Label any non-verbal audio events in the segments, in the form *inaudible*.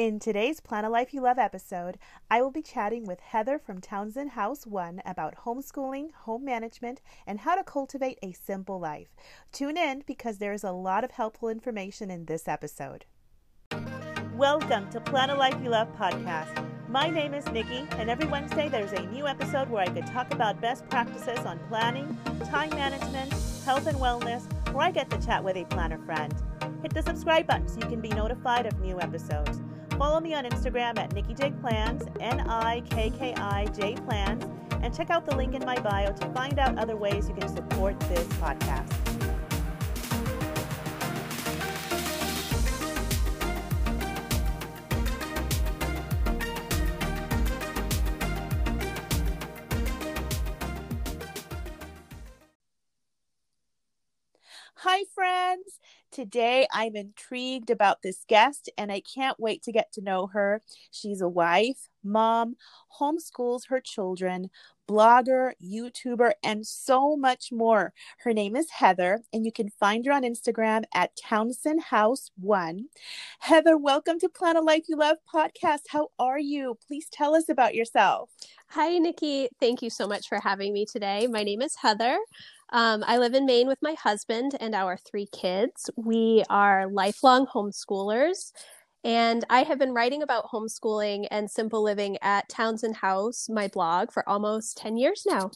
In today's Plan a Life You Love episode, I will be chatting with Heather from Townsend House One about homeschooling, home management, and how to cultivate a simple life. Tune in because there is a lot of helpful information in this episode. Welcome to Plan a Life You Love podcast. My name is Nikki, and every Wednesday there's a new episode where I could talk about best practices on planning, time management, health and wellness, or I get to chat with a planner friend. Hit the subscribe button so you can be notified of new episodes. Follow me on Instagram at Nikki J Plans, N I K K I J Plans, and check out the link in my bio to find out other ways you can support this podcast. Today I'm intrigued about this guest and I can't wait to get to know her. She's a wife, mom, homeschools her children, blogger, YouTuber, and so much more. Her name is Heather, and you can find her on Instagram at Townsend House One. Heather, welcome to Plan a Life You Love podcast. How are you? Please tell us about yourself. Hi, Nikki. Thank you so much for having me today. My name is Heather. Um, I live in Maine with my husband and our three kids. We are lifelong homeschoolers, and I have been writing about homeschooling and simple living at Townsend House, my blog, for almost 10 years now.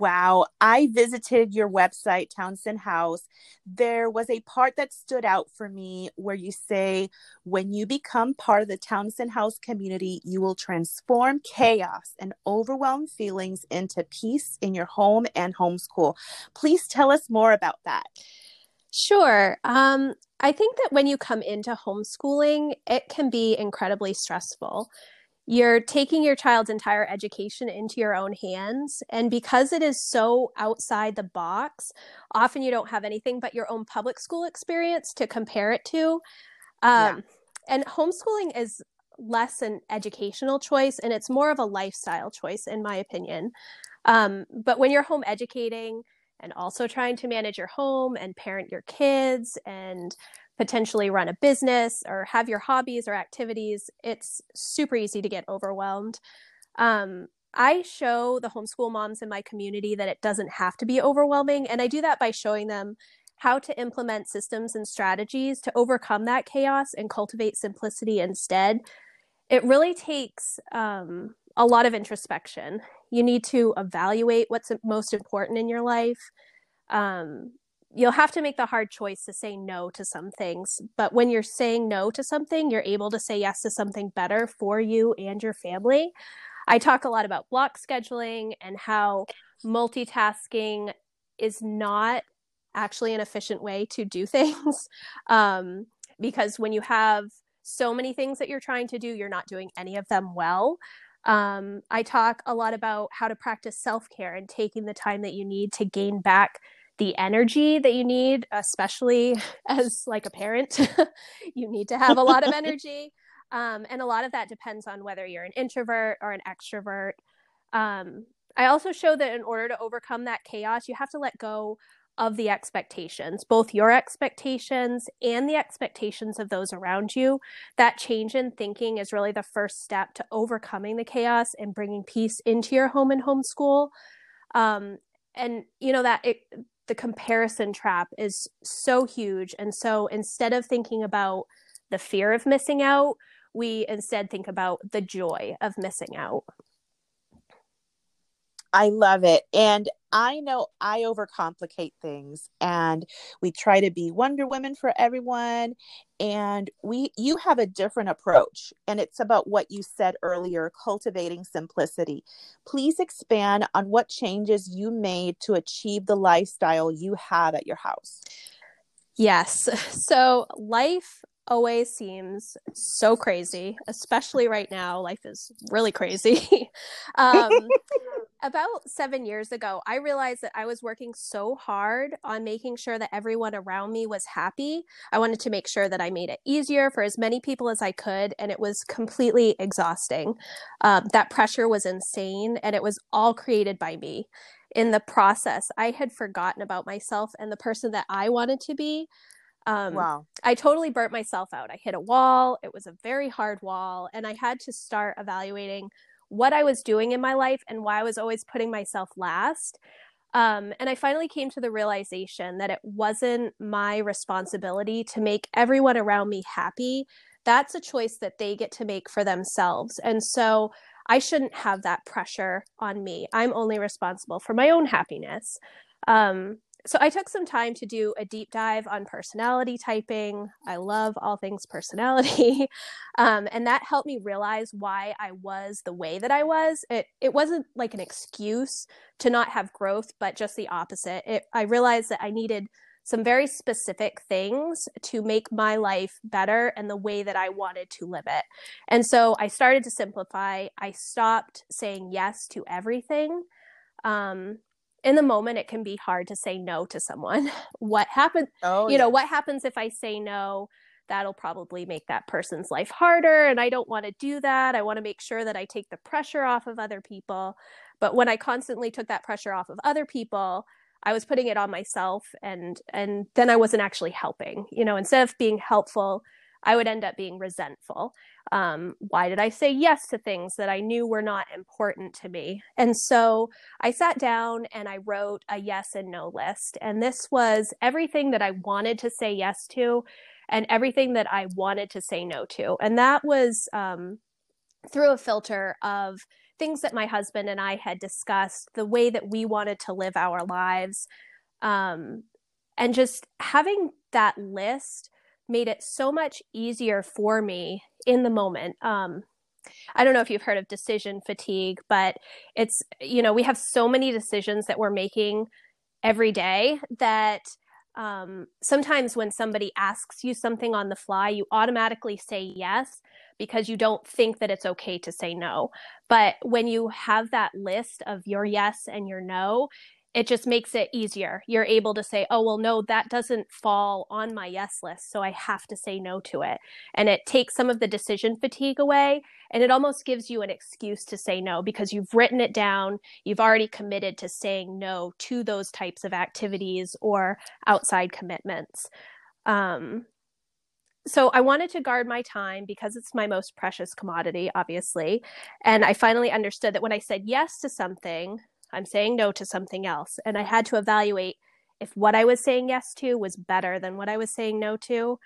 Wow, I visited your website, Townsend House. There was a part that stood out for me where you say, when you become part of the Townsend House community, you will transform chaos and overwhelmed feelings into peace in your home and homeschool. Please tell us more about that. Sure. Um, I think that when you come into homeschooling, it can be incredibly stressful you're taking your child's entire education into your own hands. And because it is so outside the box, often you don't have anything but your own public school experience to compare it to. Um, yeah. And homeschooling is less an educational choice and it's more of a lifestyle choice, in my opinion. Um, but when you're home educating, and also trying to manage your home and parent your kids and potentially run a business or have your hobbies or activities, it's super easy to get overwhelmed. Um, I show the homeschool moms in my community that it doesn't have to be overwhelming. And I do that by showing them how to implement systems and strategies to overcome that chaos and cultivate simplicity instead. It really takes um, a lot of introspection. You need to evaluate what's most important in your life. Um, you'll have to make the hard choice to say no to some things. But when you're saying no to something, you're able to say yes to something better for you and your family. I talk a lot about block scheduling and how multitasking is not actually an efficient way to do *laughs* things. Um, because when you have so many things that you're trying to do, you're not doing any of them well. Um, I talk a lot about how to practice self care and taking the time that you need to gain back the energy that you need especially *laughs* as like a parent *laughs* you need to have a lot of *laughs* energy um, and a lot of that depends on whether you're an introvert or an extrovert um, i also show that in order to overcome that chaos you have to let go of the expectations, both your expectations and the expectations of those around you. That change in thinking is really the first step to overcoming the chaos and bringing peace into your home and homeschool. Um, and you know that it, the comparison trap is so huge. And so instead of thinking about the fear of missing out, we instead think about the joy of missing out. I love it. And I know I overcomplicate things and we try to be Wonder Women for everyone and we you have a different approach and it's about what you said earlier cultivating simplicity. Please expand on what changes you made to achieve the lifestyle you have at your house. Yes. So life always seems so crazy, especially right now. Life is really crazy. *laughs* um, *laughs* about seven years ago, I realized that I was working so hard on making sure that everyone around me was happy. I wanted to make sure that I made it easier for as many people as I could, and it was completely exhausting. Um, that pressure was insane, and it was all created by me. In the process, I had forgotten about myself and the person that I wanted to be. Um, wow. I totally burnt myself out. I hit a wall. It was a very hard wall. And I had to start evaluating what I was doing in my life and why I was always putting myself last. Um, and I finally came to the realization that it wasn't my responsibility to make everyone around me happy. That's a choice that they get to make for themselves. And so I shouldn't have that pressure on me. I'm only responsible for my own happiness. Um, so I took some time to do a deep dive on personality typing. I love all things personality. *laughs* Um, and that helped me realize why I was the way that I was. It, it wasn't like an excuse to not have growth, but just the opposite. It, I realized that I needed some very specific things to make my life better and the way that I wanted to live it. And so I started to simplify. I stopped saying yes to everything. Um, in the moment it can be hard to say no to someone. *laughs* What happens oh, you yeah. know what happens if i say no? That'll probably make that person's life harder and i don't want to do that. I want to make sure that i take the pressure off of other people. But when i constantly took that pressure off of other people i was putting it on myself and and then i wasn't actually helping you know instead of being helpful I would end up being resentful. Um, why did I say yes to things that I knew were not important to me? And so I sat down and I wrote a yes and no list. And this was everything that I wanted to say yes to and everything that I wanted to say no to. And that was um, through a filter of things that my husband and I had discussed, the way that we wanted to live our lives. Um, and just having that list made it so much easier for me in the moment. Um, I don't know if you've heard of decision fatigue, but it's, you know, we have so many decisions that we're making every day that um, sometimes when somebody asks you something on the fly, you automatically say yes because you don't think that it's okay to say no. But when you have that list of your yes and your no, it just makes it easier. You're able to say, oh, well, no, that doesn't fall on my yes list. So I have to say no to it. And it takes some of the decision fatigue away. And it almost gives you an excuse to say no because you've written it down. You've already committed to saying no to those types of activities or outside commitments. Um, so I wanted to guard my time because it's my most precious commodity, obviously. And I finally understood that when I said yes to something, I'm saying no to something else. And I had to evaluate if what I was saying yes to was better than what I was saying no to.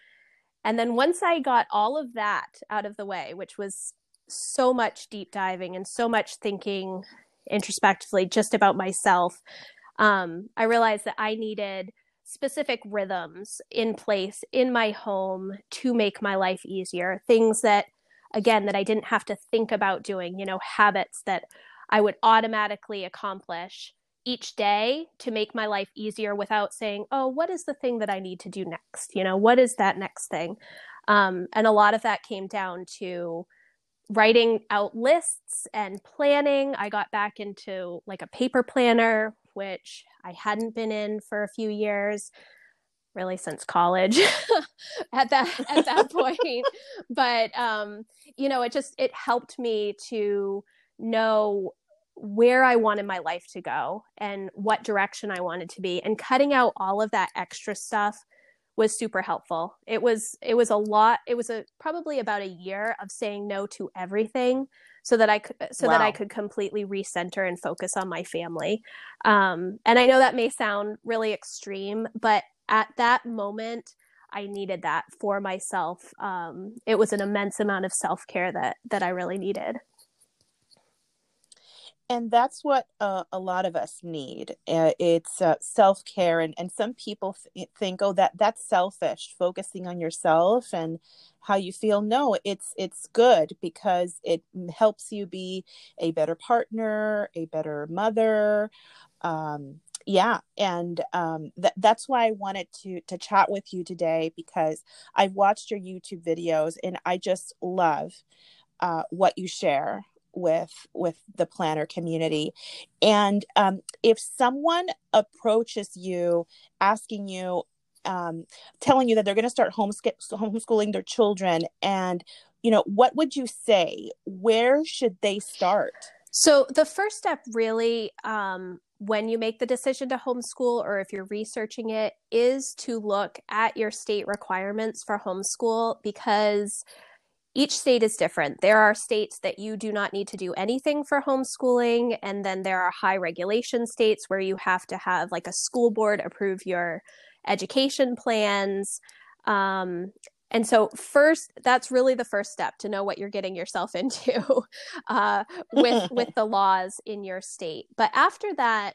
And then once I got all of that out of the way, which was so much deep diving and so much thinking introspectively just about myself, um, I realized that I needed specific rhythms in place in my home to make my life easier. Things that, again, that I didn't have to think about doing, you know, habits that I would automatically accomplish each day to make my life easier without saying, oh, what is the thing that I need to do next? You know, what is that next thing? Um, and a lot of that came down to writing out lists and planning. I got back into like a paper planner, which I hadn't been in for a few years really since college *laughs* at that at that *laughs* point but um you know it just it helped me to know where I wanted my life to go and what direction I wanted to be and cutting out all of that extra stuff was super helpful. It was it was a lot it was a probably about a year of saying no to everything so that I could so wow. that I could completely recenter and focus on my family. Um, and I know that may sound really extreme, but at that moment I needed that for myself. Um, it was an immense amount of self care that that I really needed and that's what uh, a lot of us need uh, it's uh, self-care and, and some people th- think oh that that's selfish focusing on yourself and how you feel. No it's it's good because it helps you be a better partner a better mother um, yeah and um, th- that's why i wanted to to chat with you today because i've watched your youtube videos and i just love uh, what you share with with the planner community. And um, if someone approaches you asking you um, telling you that they're going to start homeschooling their children and you know what would you say? Where should they start? So the first step really um, when you make the decision to homeschool or if you're researching it is to look at your state requirements for homeschool because each state is different. There are states that you do not need to do anything for homeschooling, and then there are high regulation states where you have to have like a school board approve your education plans. Um, and so, first, that's really the first step to know what you're getting yourself *laughs* into uh, with with *laughs* the laws in your state. But after that,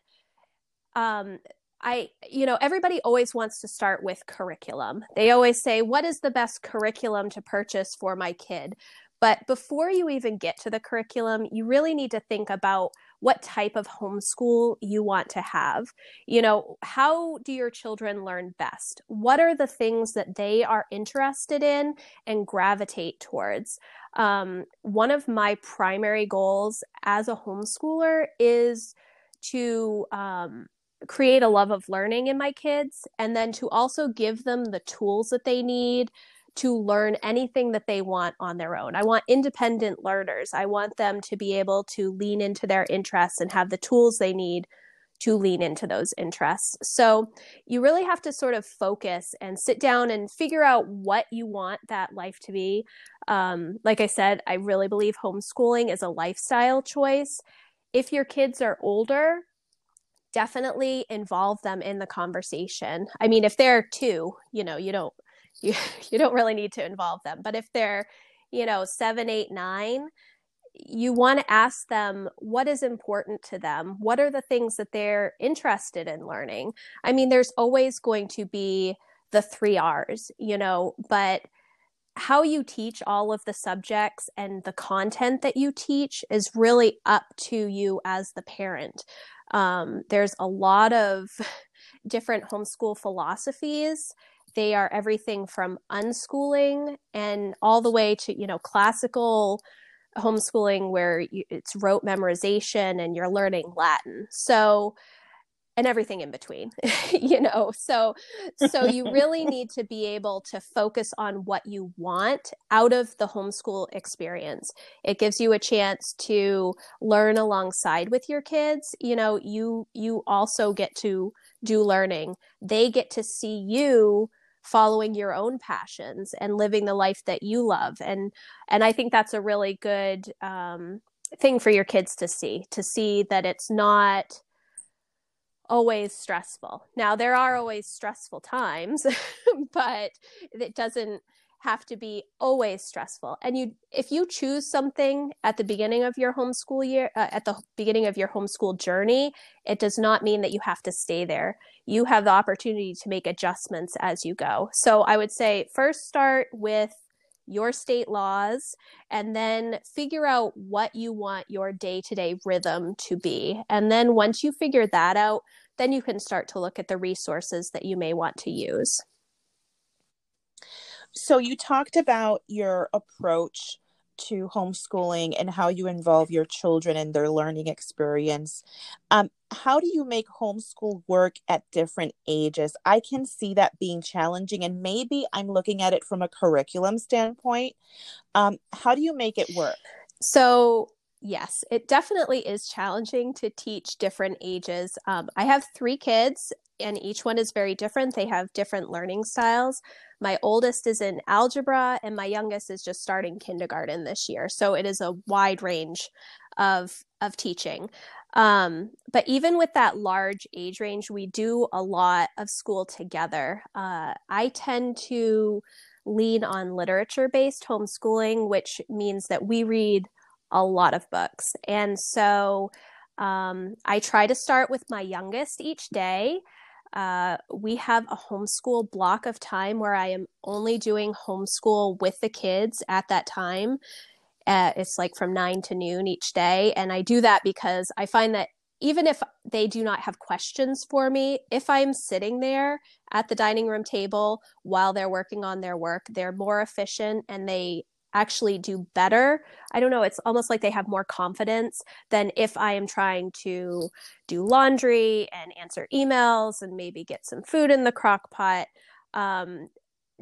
um, I, you know, everybody always wants to start with curriculum. They always say, what is the best curriculum to purchase for my kid? But before you even get to the curriculum, you really need to think about what type of homeschool you want to have. You know, how do your children learn best? What are the things that they are interested in and gravitate towards? Um, one of my primary goals as a homeschooler is to um, create a love of learning in my kids and then to also give them the tools that they need to learn anything that they want on their own. I want independent learners. I want them to be able to lean into their interests and have the tools they need to lean into those interests. So you really have to sort of focus and sit down and figure out what you want that life to be. Um, like I said, I really believe homeschooling is a lifestyle choice. If your kids are older, definitely involve them in the conversation. I mean, if they're two, you know, you don't *laughs* you you don't really need to involve them. But if they're, you know, seven, eight, nine, you want to ask them what is important to them. What are the things that they're interested in learning? I mean, there's always going to be the three R's, you know, but how you teach all of the subjects and the content that you teach is really up to you as the parent. Um, there's a lot of *laughs* different homeschool philosophies. They are everything from unschooling and all the way to, you know, classical homeschooling where you, it's rote memorization and you're learning Latin. So, and everything in between *laughs* you know? So so you *laughs* really need to be able to focus on what you want out of the homeschool experience. It gives you a chance to learn alongside with your kids. You know you you also get to do learning. They get to see you following your own passions and living the life that you love. And and i think that's a really good um, thing for your kids to see to see that it's not always stressful. Now, there are always stressful times, *laughs* but it doesn't have to be always stressful. And you if you choose something at the beginning of your homeschool year uh, at the beginning of your homeschool journey, it does not mean that you have to stay there. You have the opportunity to make adjustments as you go. So I would say first start with your state laws, and then figure out what you want your day to day rhythm to be. And then once you figure that out, then you can start to look at the resources that you may want to use. So, you talked about your approach to homeschooling and how you involve your children in their learning experience. Um, how do you make homeschool work at different ages? I can see that being challenging, and maybe I'm looking at it from a curriculum standpoint. Um, how do you make it work? So, yes, it definitely is challenging to teach different ages. Um, I have three kids, and each one is very different. They have different learning styles. My oldest is in algebra, and my youngest is just starting kindergarten this year. So it is a wide range of of teaching. Um, but even with that large age range, we do a lot of school together. Uh, I tend to lean on literature based homeschooling, which means that we read a lot of books. And so um, I try to start with my youngest each day. Uh, we have a homeschool block of time where I am only doing homeschool with the kids at that time. Uh, it's like from nine to noon each day. And I do that because I find that even if they do not have questions for me, if I'm sitting there at the dining room table while they're working on their work, they're more efficient and they actually do better. I don't know, it's almost like they have more confidence than if I am trying to do laundry and answer emails and maybe get some food in the crock pot. Um,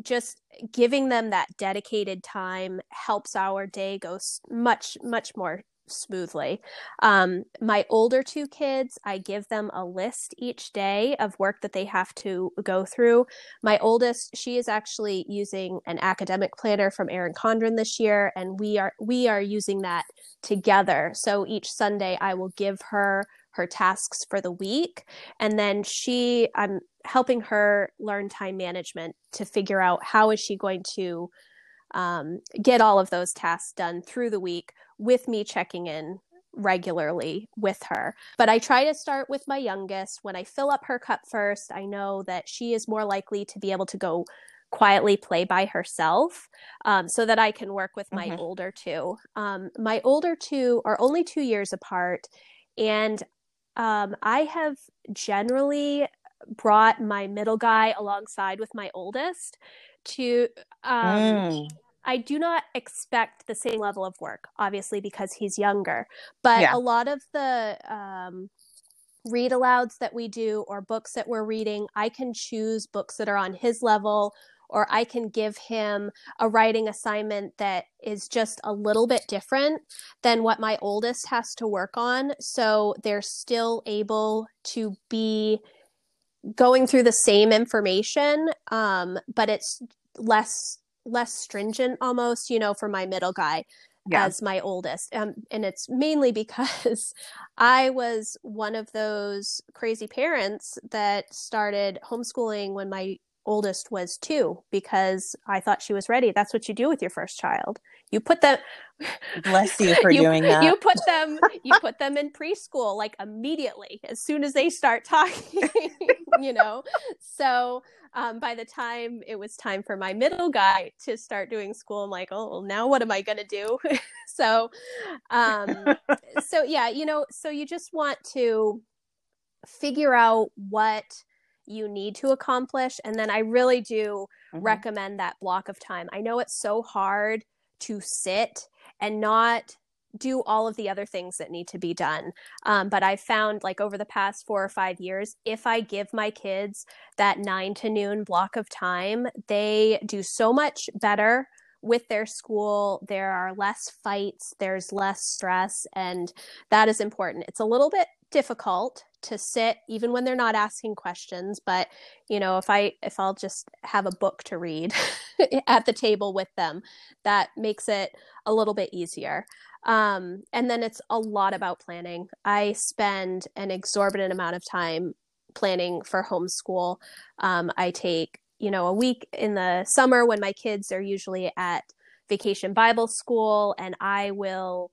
just giving them that dedicated time helps our day go much, much more smoothly. Um, my older two kids, I give them a list each day of work that they have to go through. My oldest, she is actually using an academic planner from Erin Condren this year, and we are we are using that together. So each Sunday, I will give her her tasks for the week, and then she, I'm helping her learn time management to figure out how is she going to um, get all of those tasks done through the week with me checking in regularly with her. But I try to start with my youngest. When I fill up her cup first, I know that she is more likely to be able to go quietly play by herself um, so that I can work with my mm-hmm. older two. Um, my older two are only two years apart. And um, I have generally brought my middle guy alongside with my oldest to um, mm. I do not expect the same level of work, obviously, because he's younger. But yeah. a lot of the um, read alouds that we do or books that we're reading, I can choose books that are on his level, or I can give him a writing assignment that is just a little bit different than what my oldest has to work on. So they're still able to be going through the same information, um, but it's less less stringent almost, you know, for my middle guy yeah. as my oldest. Um, and it's mainly because *laughs* I was one of those crazy parents that started homeschooling when my oldest was two because I thought she was ready. That's what you do with your first child. You put them *laughs* bless you for you, doing that. You put them *laughs* you put them in preschool like immediately as soon as they start talking, *laughs* you know. So um, by the time it was time for my middle guy to start doing school, I'm like, oh, well, now what am I going to do? *laughs* so, um, *laughs* so yeah, you know, so you just want to figure out what you need to accomplish. And then I really do mm-hmm. recommend that block of time. I know it's so hard to sit and not do all of the other things that need to be done. Um, but I've found like over the past four or five years, if I give my kids that nine to noon block of time, they do so much better with their school. There are less fights, there's less stress, and that is important. It's a little bit difficult to sit even when they're not asking questions but you know if i if i'll just have a book to read *laughs* at the table with them that makes it a little bit easier um, and then it's a lot about planning. I spend an exorbitant amount of time planning for homeschool um, i take you know a week in the summer when my kids are usually at vacation bible school and i will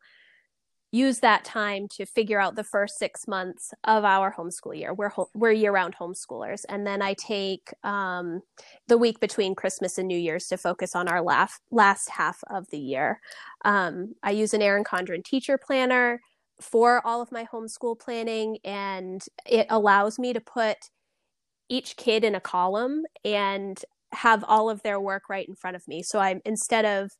use that time to figure out the first six months of our homeschool year. We're we're year-round homeschoolers, and then I take um, the week between Christmas and New Year's to focus on our last last half of the year. Um, I use an Erin Condren teacher planner for all of my homeschool planning, and it allows me to put each kid in a column and have all of their work right in front of me. So I'm instead of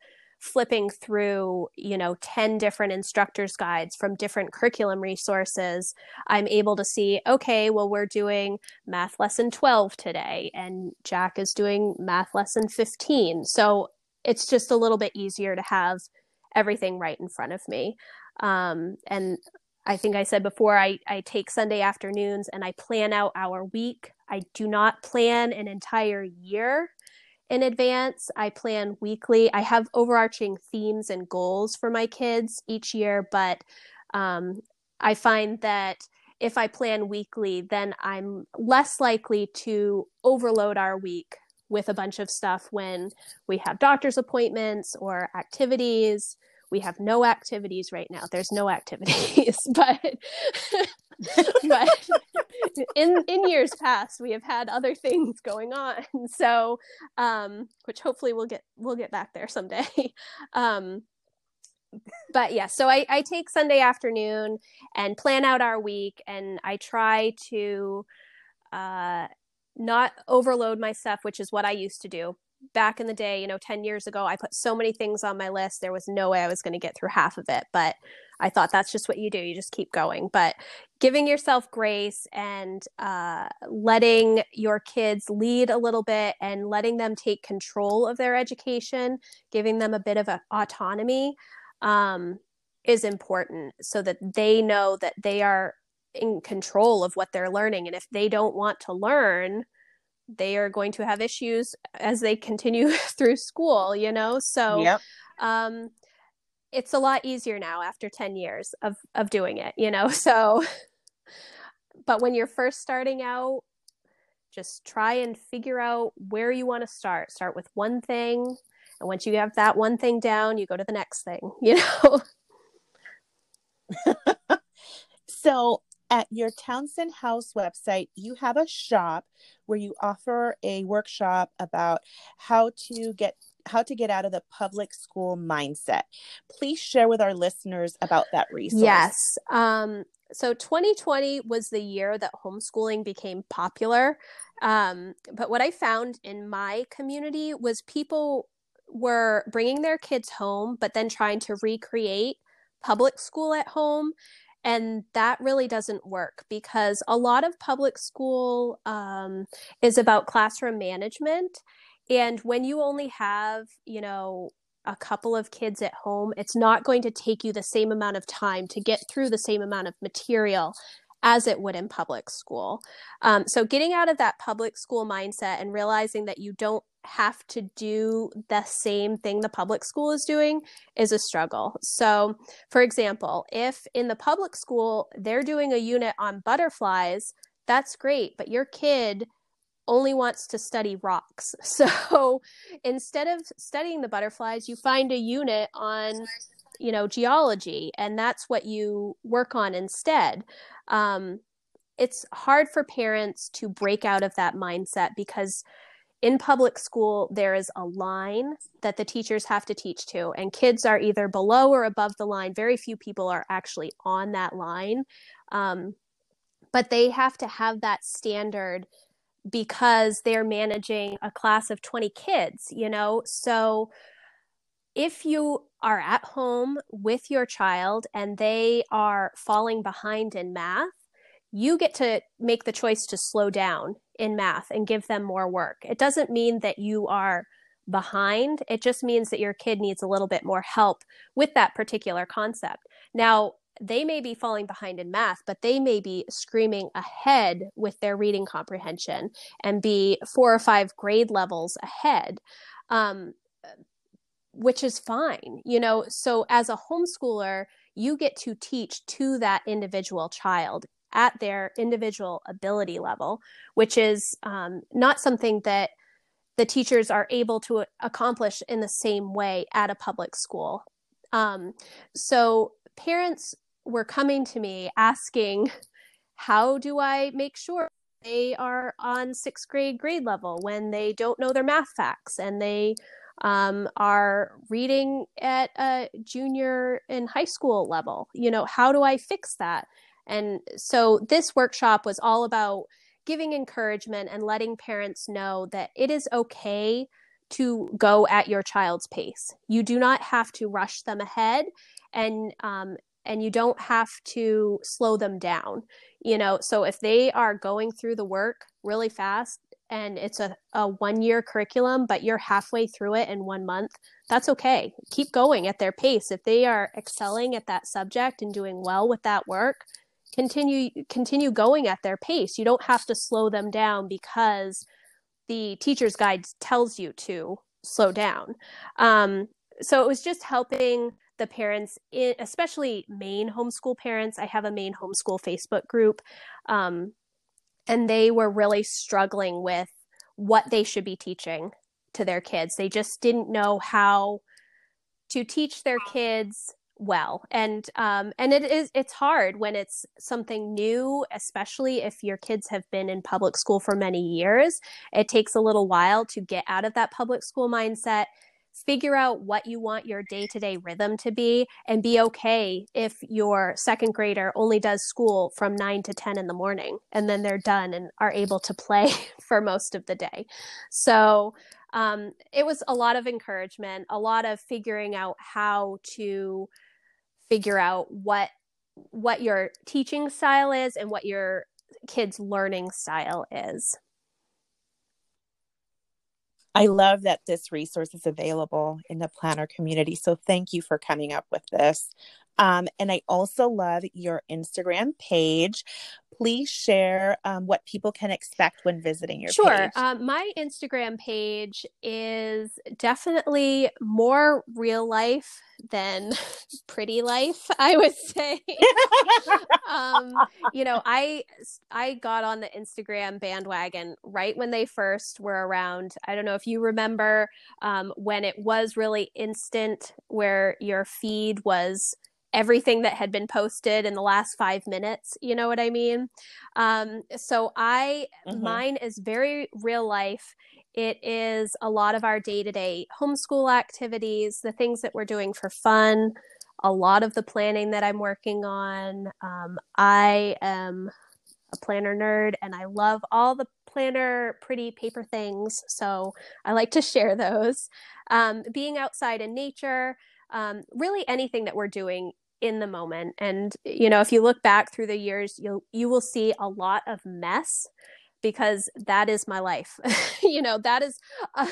flipping through, you know, 10 different instructors guides from different curriculum resources, I'm able to see, okay, well, we're doing math lesson 12 today and Jack is doing math lesson 15. So it's just a little bit easier to have everything right in front of me. Um, and I think I said before, I, I take Sunday afternoons and I plan out our week. I do not plan an entire year in advance. I plan weekly. I have overarching themes and goals for my kids each year, but um, I find that if I plan weekly, then I'm less likely to overload our week with a bunch of stuff when we have doctor's appointments or activities. We have no activities right now. There's no activities, *laughs* but *laughs* but in in years past we have had other things going on. *laughs* So um which hopefully we'll get we'll get back there someday. Um but yeah so I, I take sunday afternoon and plan out our week and i try to uh not overload my stuff which is what i used to do back in the day, you know, 10 years ago, I put so many things on my list. There was no way I was going to get through half of it. But I thought that's just what you do. You just keep going. But giving yourself grace and uh, letting your kids lead a little bit and letting them take control of their education, giving them a bit of a, autonomy. Um, is important so that they know that they are in control of what they're learning and if they don't want to learn they are going to have issues as they continue *laughs* through school you know? So Yep. um it's a lot easier now after 10 years of of doing it you know? *laughs* So but when you're first starting out just try and figure out where you want to start. Start with one thing and once you have that one thing down you go to the next thing *laughs* you know? So, at your Townsend House website, you have a shop where you offer a workshop about how to get how to get out of the public school mindset. Please share with our listeners about that resource. Yes. Um, so 2020 was the year that homeschooling became popular. Um, but what I found in my community was people were bringing their kids home, but then trying to recreate public school at home. And that really doesn't work because a lot of public school um, is about classroom management. And when you only have, you know, a couple of kids at home, it's not going to take you the same amount of time to get through the same amount of material as it would in public school. Um, so, getting out of that public school mindset and realizing that you don't have to do the same thing the public school is doing is a struggle. So, for example, if in the public school they're doing a unit on butterflies, that's great, but your kid only wants to study rocks. *laughs* So instead of studying the butterflies, you find a unit on, you know, geology, and that's what you work on instead. Um, it's hard for parents to break out of that mindset because in public school, there is a line that the teachers have to teach to, and kids are either below or above the line. Very few people are actually on that line. Um, but they have to have that standard because they're managing a class of 20 kids, you know? So if you are at home with your child and they are falling behind in math, you get to make the choice to slow down in math and give them more work. It doesn't mean that you are behind, it just means that your kid needs a little bit more help with that particular concept. Now, they may be falling behind in math, but they may be screaming ahead with their reading comprehension and be four or five grade levels ahead, um, which is fine. You know, so as a homeschooler, you get to teach to that individual child at their individual ability level, which is um, not something that the teachers are able to accomplish in the same way at a public school. Um, so parents were coming to me asking, how do I make sure they are on sixth grade grade level when they don't know their math facts and they um, are reading at a junior and high school level? You know, how do I fix that? And so this workshop was all about giving encouragement and letting parents know that it is okay to go at your child's pace. You do not have to rush them ahead and um, and you don't have to slow them down you know so if they are going through the work really fast and it's a, a one year curriculum but you're halfway through it in one month that's okay. Keep going at their pace. If they are excelling at that subject and doing well with that work continue continue going at their pace. You don't have to slow them down because the teacher's guide tells you to slow down. Um, so it was just helping the parents, especially Maine homeschool parents. I have a Maine homeschool Facebook group, um, and they were really struggling with what they should be teaching to their kids. They just didn't know how to teach their kids well. And um and it is it's hard when it's something new especially if your kids have been in public school for many years. It takes a little while to get out of that public school mindset figure out what you want your day to day rhythm to be and be okay if your second grader only does school from 9 to 10 in the morning and then they're done and are able to play *laughs* for most of the day. So um, it was a lot of encouragement, a lot of figuring out how to figure out what what your teaching style is and what your kids learning style is. I love that this resource is available in the planner community. So thank you for coming up with this. Um, and I also love your Instagram page. Please share um, what people can expect when visiting your sure. page. Um, my Instagram page is definitely more real life than *laughs* pretty life, I would say. *laughs* *laughs* um, you know, I I got on the Instagram bandwagon right when they first were around. I don't know if you remember um, when it was really instant, where your feed was everything that had been posted in the last five minutes. You know what I mean? Um, so I, mm-hmm. mine is very real life. It is a lot of our day to day homeschool activities, the things that we're doing for fun, a lot of the planning that I'm working on. Um, I am a planner nerd and I love all the planner pretty paper things. So I like to share those. Um, being outside in nature, um, really anything that we're doing in the moment. And you know, if you look back through the years, you'll you will see a lot of mess because that is my life. *laughs* you know, that is uh,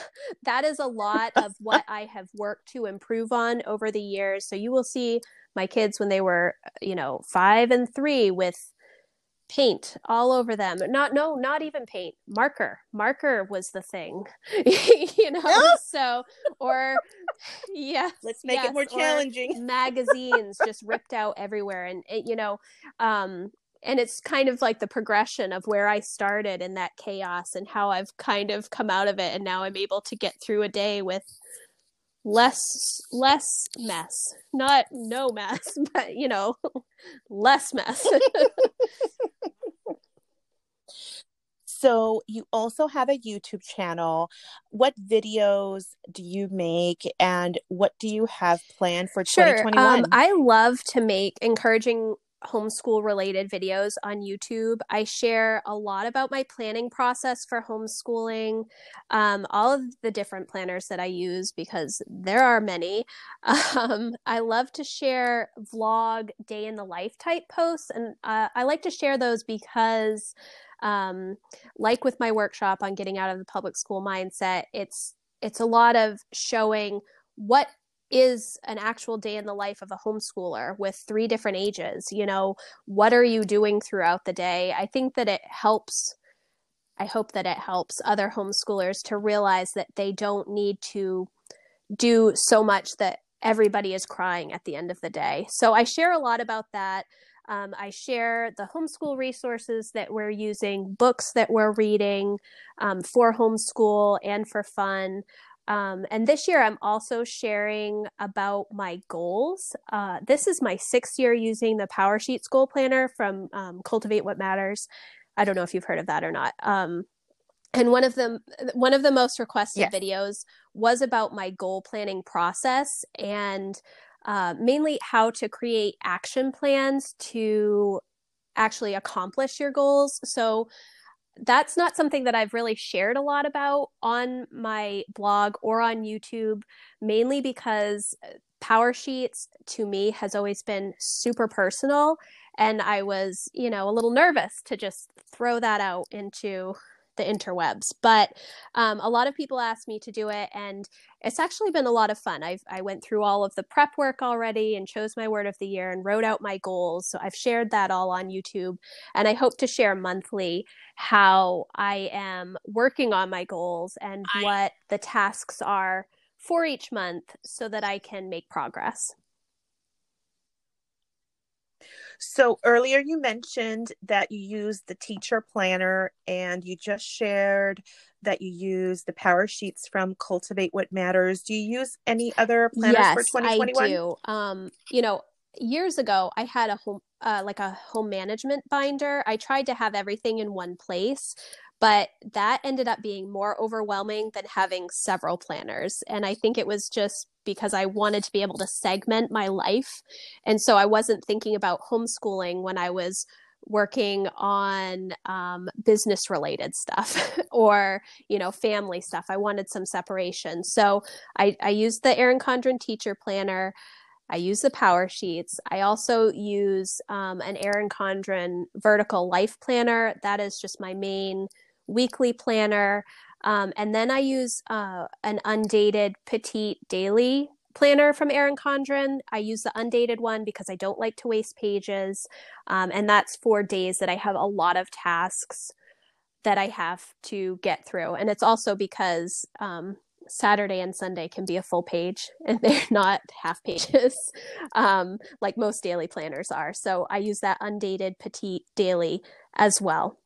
that is a lot *laughs* of what I have worked to improve on over the years. So you will see my kids when they were, you know, 5 and 3 with paint all over them. Not no, not even paint. Marker. Marker was the thing. *laughs* you know, so or yeah. Let's make yes, it more challenging. magazines just *laughs* ripped out everywhere and it, you know, um and it's kind of like the progression of where I started in that chaos and how I've kind of come out of it and now I'm able to get through a day with less less mess not no mess *laughs* but you know less mess so you also have a youtube channel what videos do you make and what do you have planned for sure. 2021 um, i love to make encouraging homeschool related videos on YouTube. I share a lot about my planning process for homeschooling, um, all of the different planners that I use because there are many. *laughs* Um, I love to share vlog, day in the life type posts, and uh, I like to share those because. Um, like with my workshop on getting out of the public school mindset, it's it's a lot of showing what is an actual day in the life of a homeschooler with three different ages you know what are you doing throughout the day? I think that it helps i hope that it helps other homeschoolers to realize that they don't need to do so much that everybody is crying at the end of the day. So i share a lot about that. Um, I share the homeschool resources that we're using, books that we're reading um, for homeschool and for fun. Um, and this year, I'm also sharing about my goals. Uh, this is my sixth year using the Power Sheets Goal Planner from um, Cultivate What Matters. I don't know if you've heard of that or not. Um, and one of the one of the most requested yes. videos was about my goal planning process and uh, mainly how to create action plans to actually accomplish your goals. So that's not something that I've really shared a lot about on my blog or on YouTube, mainly because uh, Power Sheets to me has always been super personal. And I was, you know, a little nervous to just throw that out into the interwebs. But um, a lot of people asked me to do it, and it's actually been a lot of fun. I've, I went through all of the prep work already and chose my word of the year and wrote out my goals. So I've shared that all on YouTube, and I hope to share monthly how I am working on my goals and I... what the tasks are for each month so that I can make progress. So earlier you mentioned that you use the teacher planner and you just shared that you use the power sheets from Cultivate What Matters. Do you use any other planners yes, for 2021? I do. Um, you know, years ago I had a home uh, like a home management binder. I tried to have everything in one place, but that ended up being more overwhelming than having several planners. And I think it was just because I wanted to be able to segment my life. And so I wasn't thinking about homeschooling when I was working on um, business related stuff *laughs* or you know family stuff. I wanted some separation. So i, I used the erin condren teacher planner. I use the power sheets. I also use um, an erin condren vertical life planner. That is just my main weekly planner. Um, and then I use uh, an undated petite daily planner from Erin Condren. I use the undated one because I don't like to waste pages. Um, and that's for days that I have a lot of tasks that I have to get through. And it's also because um, Saturday and Sunday can be a full page *laughs* and they're not half pages *laughs* um, like most daily planners are. So I use that undated petite daily as well.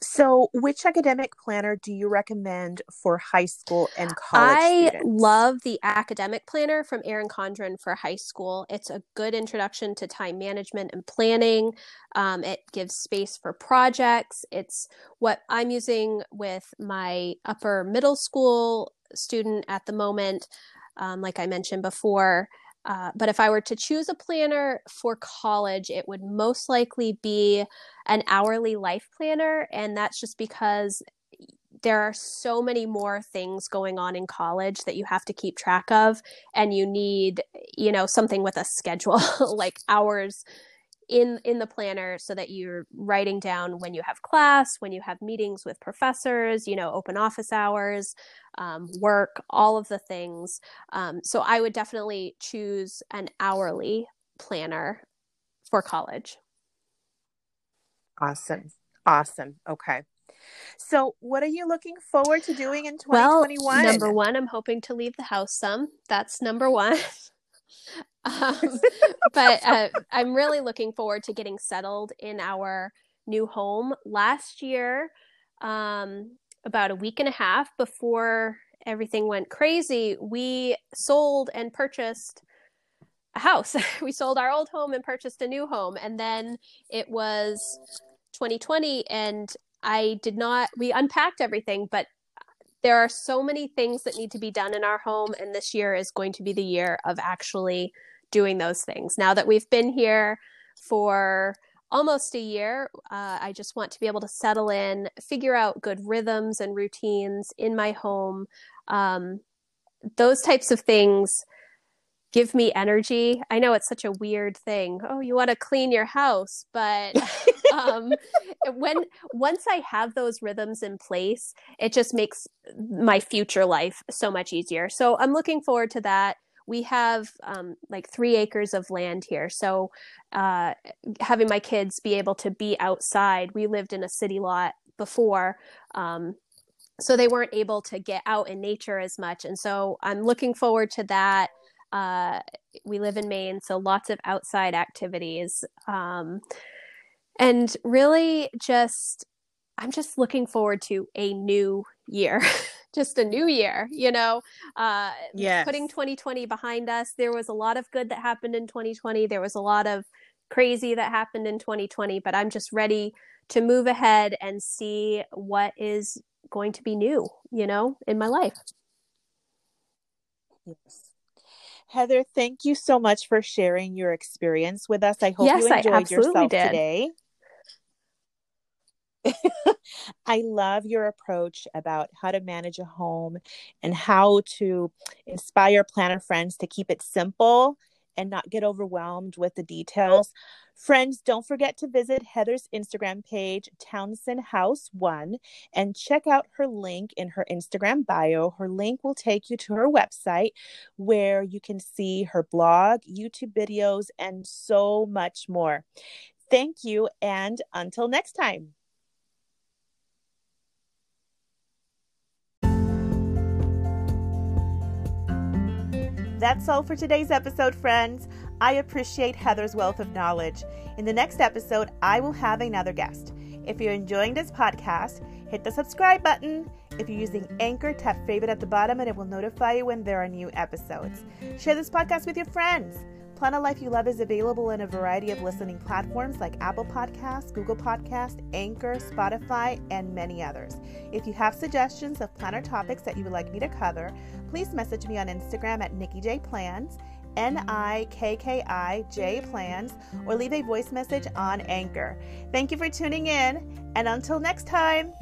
So, which academic planner do you recommend for high school and college I students? love the academic planner from Erin Condren for high school. It's a good introduction to time management and planning. Um, it gives space for projects. It's what I'm using with my upper middle school student at the moment. Um, like I mentioned before, uh, but if I were to choose a planner for college, it would most likely be an hourly life planner. And that's just because there are so many more things going on in college that you have to keep track of. And you need, you know, something with a schedule, *laughs* like hours in in the planner so that you're writing down when you have class when you have meetings with professors you know open office hours um, work all of the things um, so i would definitely choose an hourly planner for college Awesome. Awesome. Okay. So, what are you looking forward to doing in 2021? well number one i'm hoping to leave the house some that's number one *laughs* um, *laughs* *laughs* but uh, I'm really looking forward to getting settled in our new home. Last year, um, about a week and a half before everything went crazy, we sold and purchased a house. *laughs* we sold our old home and purchased a new home. And then it was 2020, and I did not, we unpacked everything, but there are so many things that need to be done in our home. And this year is going to be the year of actually doing those things. Now that we've been here for almost a year, uh, I just want to be able to settle in, figure out good rhythms and routines in my home. Um, those types of things give me energy. I know it's such a weird thing. Oh, you want to clean your house, but *laughs* um, when once I have those rhythms in place, it just makes my future life so much easier. So I'm looking forward to that we have um, like three acres of land here. So uh, having my kids be able to be outside, we lived in a city lot before. Um, so they weren't able to get out in nature as much. And so I'm looking forward to that. Uh, we live in Maine, so lots of outside activities. Um, and really just, I'm just looking forward to a new year. *laughs* just a new year, you know, uh, yes. putting 2020 behind us. There was a lot of good that happened in 2020. There was a lot of crazy that happened in 2020, but I'm just ready to move ahead and see what is going to be new, you know, in my life. Yes. Heather, thank you so much for sharing your experience with us. I hope yes, you enjoyed yourself did. today. *laughs* I love your approach about how to manage a home and how to inspire planner friends to keep it simple and not get overwhelmed with the details. Friends, don't forget to visit Heather's Instagram page, Townsend House One, and check out her link in her Instagram bio. Her link will take you to her website where you can see her blog, YouTube videos, and so much more. Thank you, and until next time. That's all for today's episode, friends. I appreciate Heather's wealth of knowledge. In the next episode, I will have another guest. If you're enjoying this podcast, hit the subscribe button. If you're using Anchor, tap favorite at the bottom and it will notify you when there are new episodes. Share this podcast with your friends. Plan a Life You Love is available in a variety of listening platforms like Apple Podcasts, Google Podcast, Anchor, Spotify, and many others. If you have suggestions of planner topics that you would like me to cover, please message me on Instagram at Nikki J Plans, N I K K I J Plans, or leave a voice message on Anchor. Thank you for tuning in, and until next time.